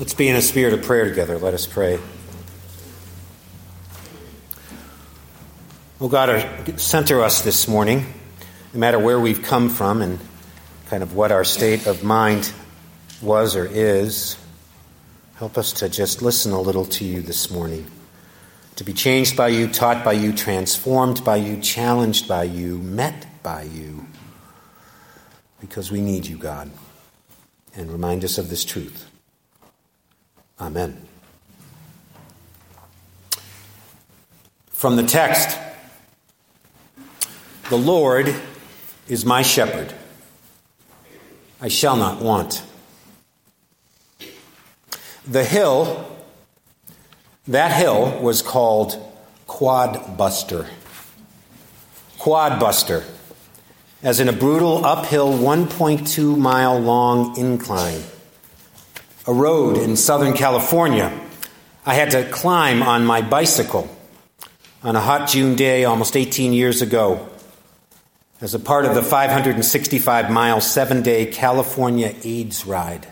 Let's be in a spirit of prayer together. Let us pray. Oh God, center us this morning, no matter where we've come from and kind of what our state of mind was or is. Help us to just listen a little to you this morning, to be changed by you, taught by you, transformed by you, challenged by you, met by you, because we need you, God. And remind us of this truth. Amen. From the text The Lord is my shepherd, I shall not want. The hill, that hill was called Quadbuster. Quadbuster, as in a brutal uphill 1.2 mile long incline a road in Southern California. I had to climb on my bicycle on a hot June day almost 18 years ago as a part of the 565 mile, seven day California AIDS ride.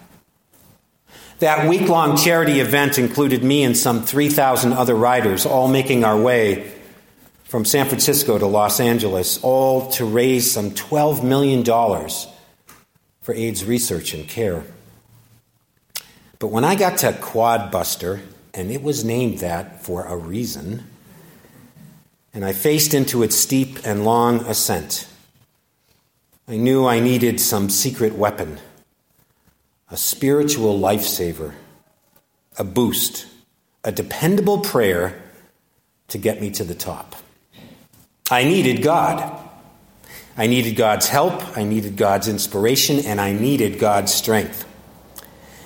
That week long charity event included me and some 3,000 other riders, all making our way from San Francisco to Los Angeles, all to raise some $12 million for AIDS research and care. But when I got to Quadbuster, and it was named that for a reason, and I faced into its steep and long ascent, I knew I needed some secret weapon, a spiritual lifesaver, a boost, a dependable prayer to get me to the top. I needed God. I needed God's help, I needed God's inspiration, and I needed God's strength.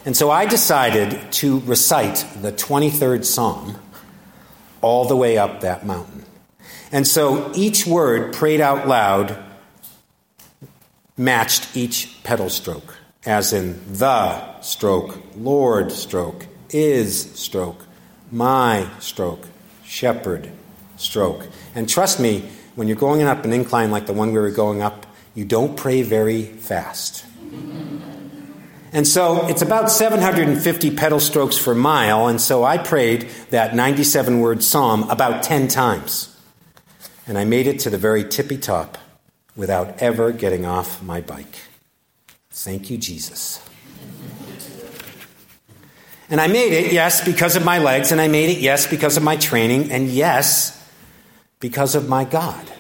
And so I decided to recite the 23rd Psalm all the way up that mountain. And so each word prayed out loud matched each pedal stroke, as in the stroke, Lord stroke, is stroke, my stroke, shepherd stroke. And trust me, when you're going up an incline like the one we were going up, you don't pray very fast. And so it's about 750 pedal strokes per mile, and so I prayed that 97 word psalm about 10 times. And I made it to the very tippy top without ever getting off my bike. Thank you, Jesus. And I made it, yes, because of my legs, and I made it, yes, because of my training, and yes, because of my God,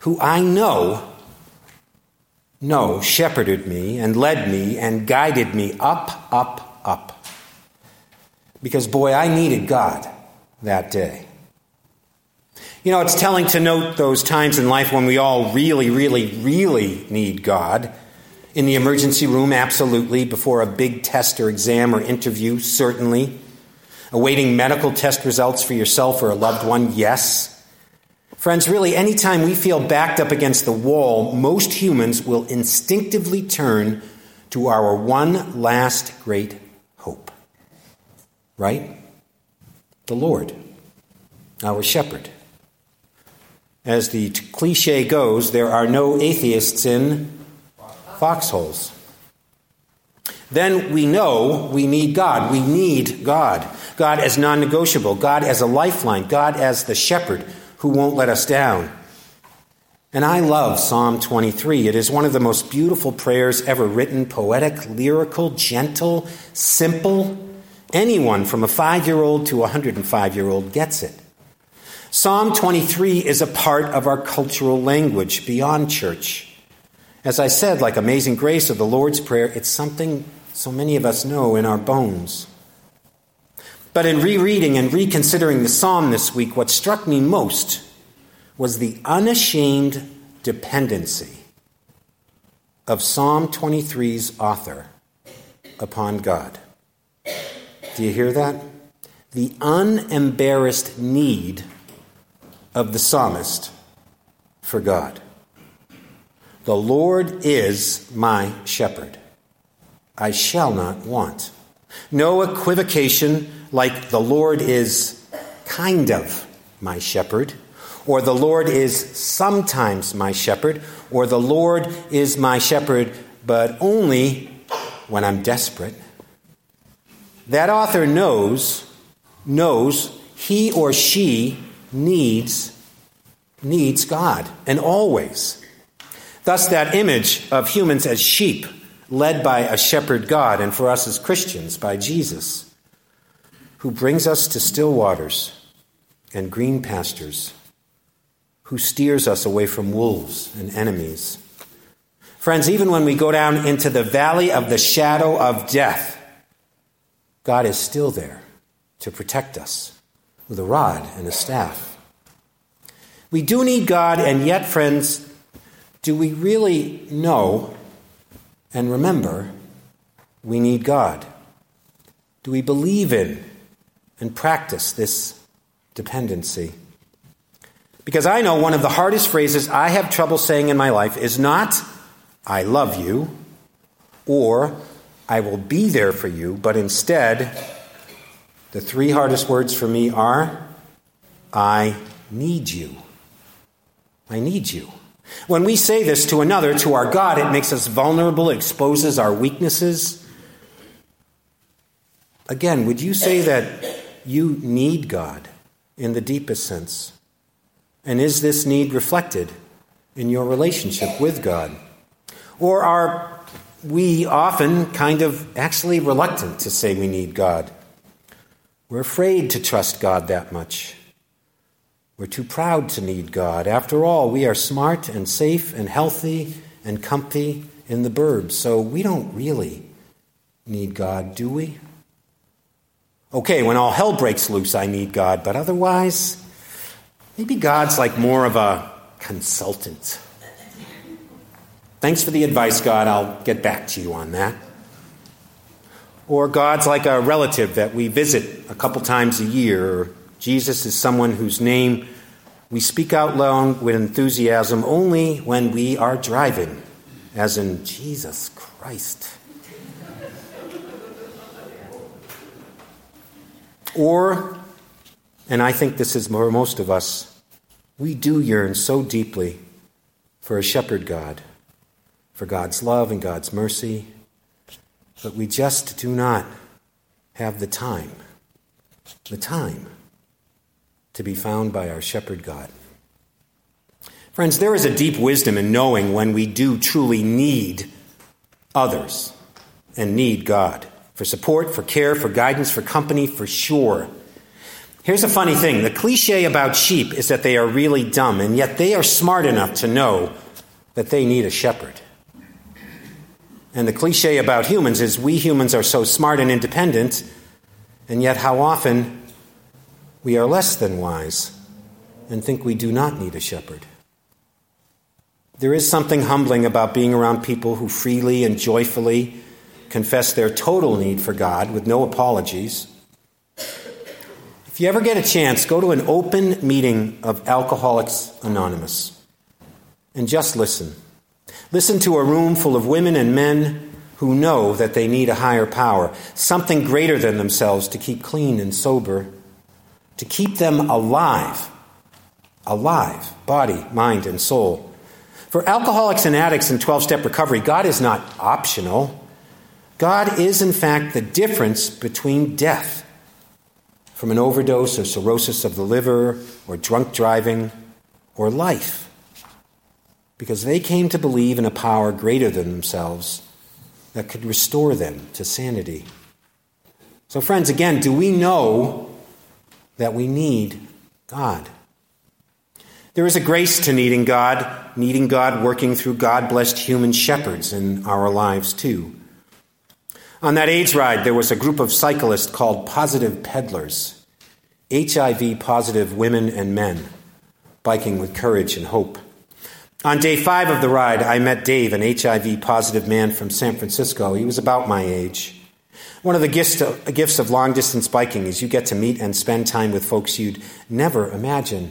who I know no, shepherded me and led me and guided me up, up, up. Because, boy, I needed God that day. You know, it's telling to note those times in life when we all really, really, really need God. In the emergency room, absolutely. Before a big test or exam or interview, certainly. Awaiting medical test results for yourself or a loved one, yes. Friends, really, anytime we feel backed up against the wall, most humans will instinctively turn to our one last great hope. Right? The Lord, our shepherd. As the cliche goes, there are no atheists in foxholes. Then we know we need God. We need God. God as non negotiable, God as a lifeline, God as the shepherd who won't let us down. And I love Psalm 23. It is one of the most beautiful prayers ever written poetic, lyrical, gentle, simple. Anyone from a five year old to a 105 year old gets it. Psalm 23 is a part of our cultural language beyond church. As I said, like Amazing Grace or the Lord's Prayer, it's something so many of us know in our bones. But in rereading and reconsidering the psalm this week, what struck me most was the unashamed dependency of Psalm 23's author upon God. Do you hear that? The unembarrassed need of the psalmist for God. The Lord is my shepherd. I shall not want. No equivocation like the Lord is kind of my shepherd, or the Lord is sometimes my shepherd, or the Lord is my shepherd, but only when I'm desperate. that author knows knows he or she needs needs God and always. Thus that image of humans as sheep led by a shepherd God and for us as Christians by Jesus who brings us to still waters and green pastures who steers us away from wolves and enemies. Friends, even when we go down into the valley of the shadow of death, God is still there to protect us with a rod and a staff. We do need God, and yet, friends, do we really know and remember we need God? Do we believe in and practice this dependency? Because I know one of the hardest phrases I have trouble saying in my life is not, I love you, or I will be there for you, but instead, the three hardest words for me are, I need you. I need you. When we say this to another, to our God, it makes us vulnerable, exposes our weaknesses. Again, would you say that you need God in the deepest sense? And is this need reflected in your relationship with God? Or are we often kind of actually reluctant to say we need God? We're afraid to trust God that much. We're too proud to need God. After all, we are smart and safe and healthy and comfy in the burbs, so we don't really need God, do we? Okay, when all hell breaks loose, I need God, but otherwise, Maybe God's like more of a consultant. Thanks for the advice, God. I'll get back to you on that. Or God's like a relative that we visit a couple times a year. Jesus is someone whose name we speak out loud with enthusiasm only when we are driving, as in Jesus Christ. Or and I think this is for most of us. We do yearn so deeply for a shepherd God, for God's love and God's mercy, but we just do not have the time, the time to be found by our shepherd God. Friends, there is a deep wisdom in knowing when we do truly need others and need God for support, for care, for guidance, for company, for sure. Here's a funny thing the cliche about sheep is that they are really dumb, and yet they are smart enough to know that they need a shepherd. And the cliche about humans is we humans are so smart and independent, and yet how often we are less than wise and think we do not need a shepherd. There is something humbling about being around people who freely and joyfully confess their total need for God with no apologies if you ever get a chance, go to an open meeting of Alcoholics Anonymous and just listen. Listen to a room full of women and men who know that they need a higher power, something greater than themselves to keep clean and sober, to keep them alive. Alive, body, mind, and soul. For alcoholics and addicts in 12 step recovery, God is not optional. God is, in fact, the difference between death from an overdose or cirrhosis of the liver or drunk driving or life because they came to believe in a power greater than themselves that could restore them to sanity. So, friends, again, do we know that we need God? There is a grace to needing God, needing God working through God blessed human shepherds in our lives, too. On that AIDS ride, there was a group of cyclists called Positive Pedalers, HIV positive women and men, biking with courage and hope. On day five of the ride, I met Dave, an HIV positive man from San Francisco. He was about my age. One of the gifts of long distance biking is you get to meet and spend time with folks you'd never imagine.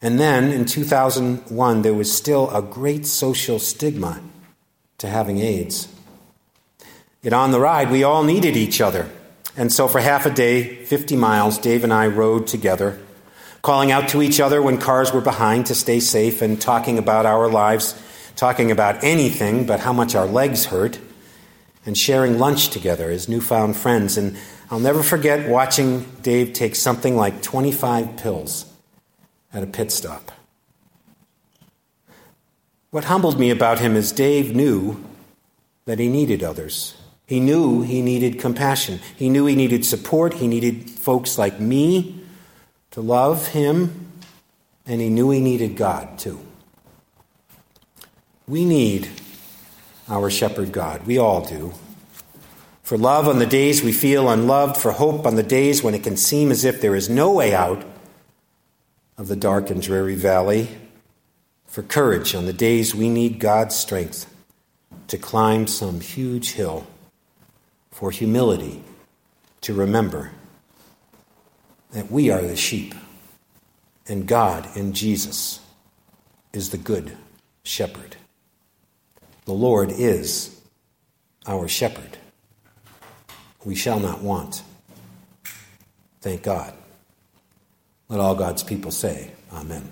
And then in 2001, there was still a great social stigma to having AIDS. Yet on the ride, we all needed each other. And so for half a day, 50 miles, Dave and I rode together, calling out to each other when cars were behind to stay safe and talking about our lives, talking about anything but how much our legs hurt. And sharing lunch together as newfound friends. And I'll never forget watching Dave take something like 25 pills at a pit stop. What humbled me about him is Dave knew that he needed others. He knew he needed compassion. He knew he needed support. He needed folks like me to love him. And he knew he needed God, too. We need our shepherd God. We all do. For love on the days we feel unloved, for hope on the days when it can seem as if there is no way out of the dark and dreary valley, for courage on the days we need God's strength to climb some huge hill, for humility to remember that we are the sheep and God in Jesus is the good shepherd. The Lord is our shepherd. We shall not want. Thank God. Let all God's people say, Amen.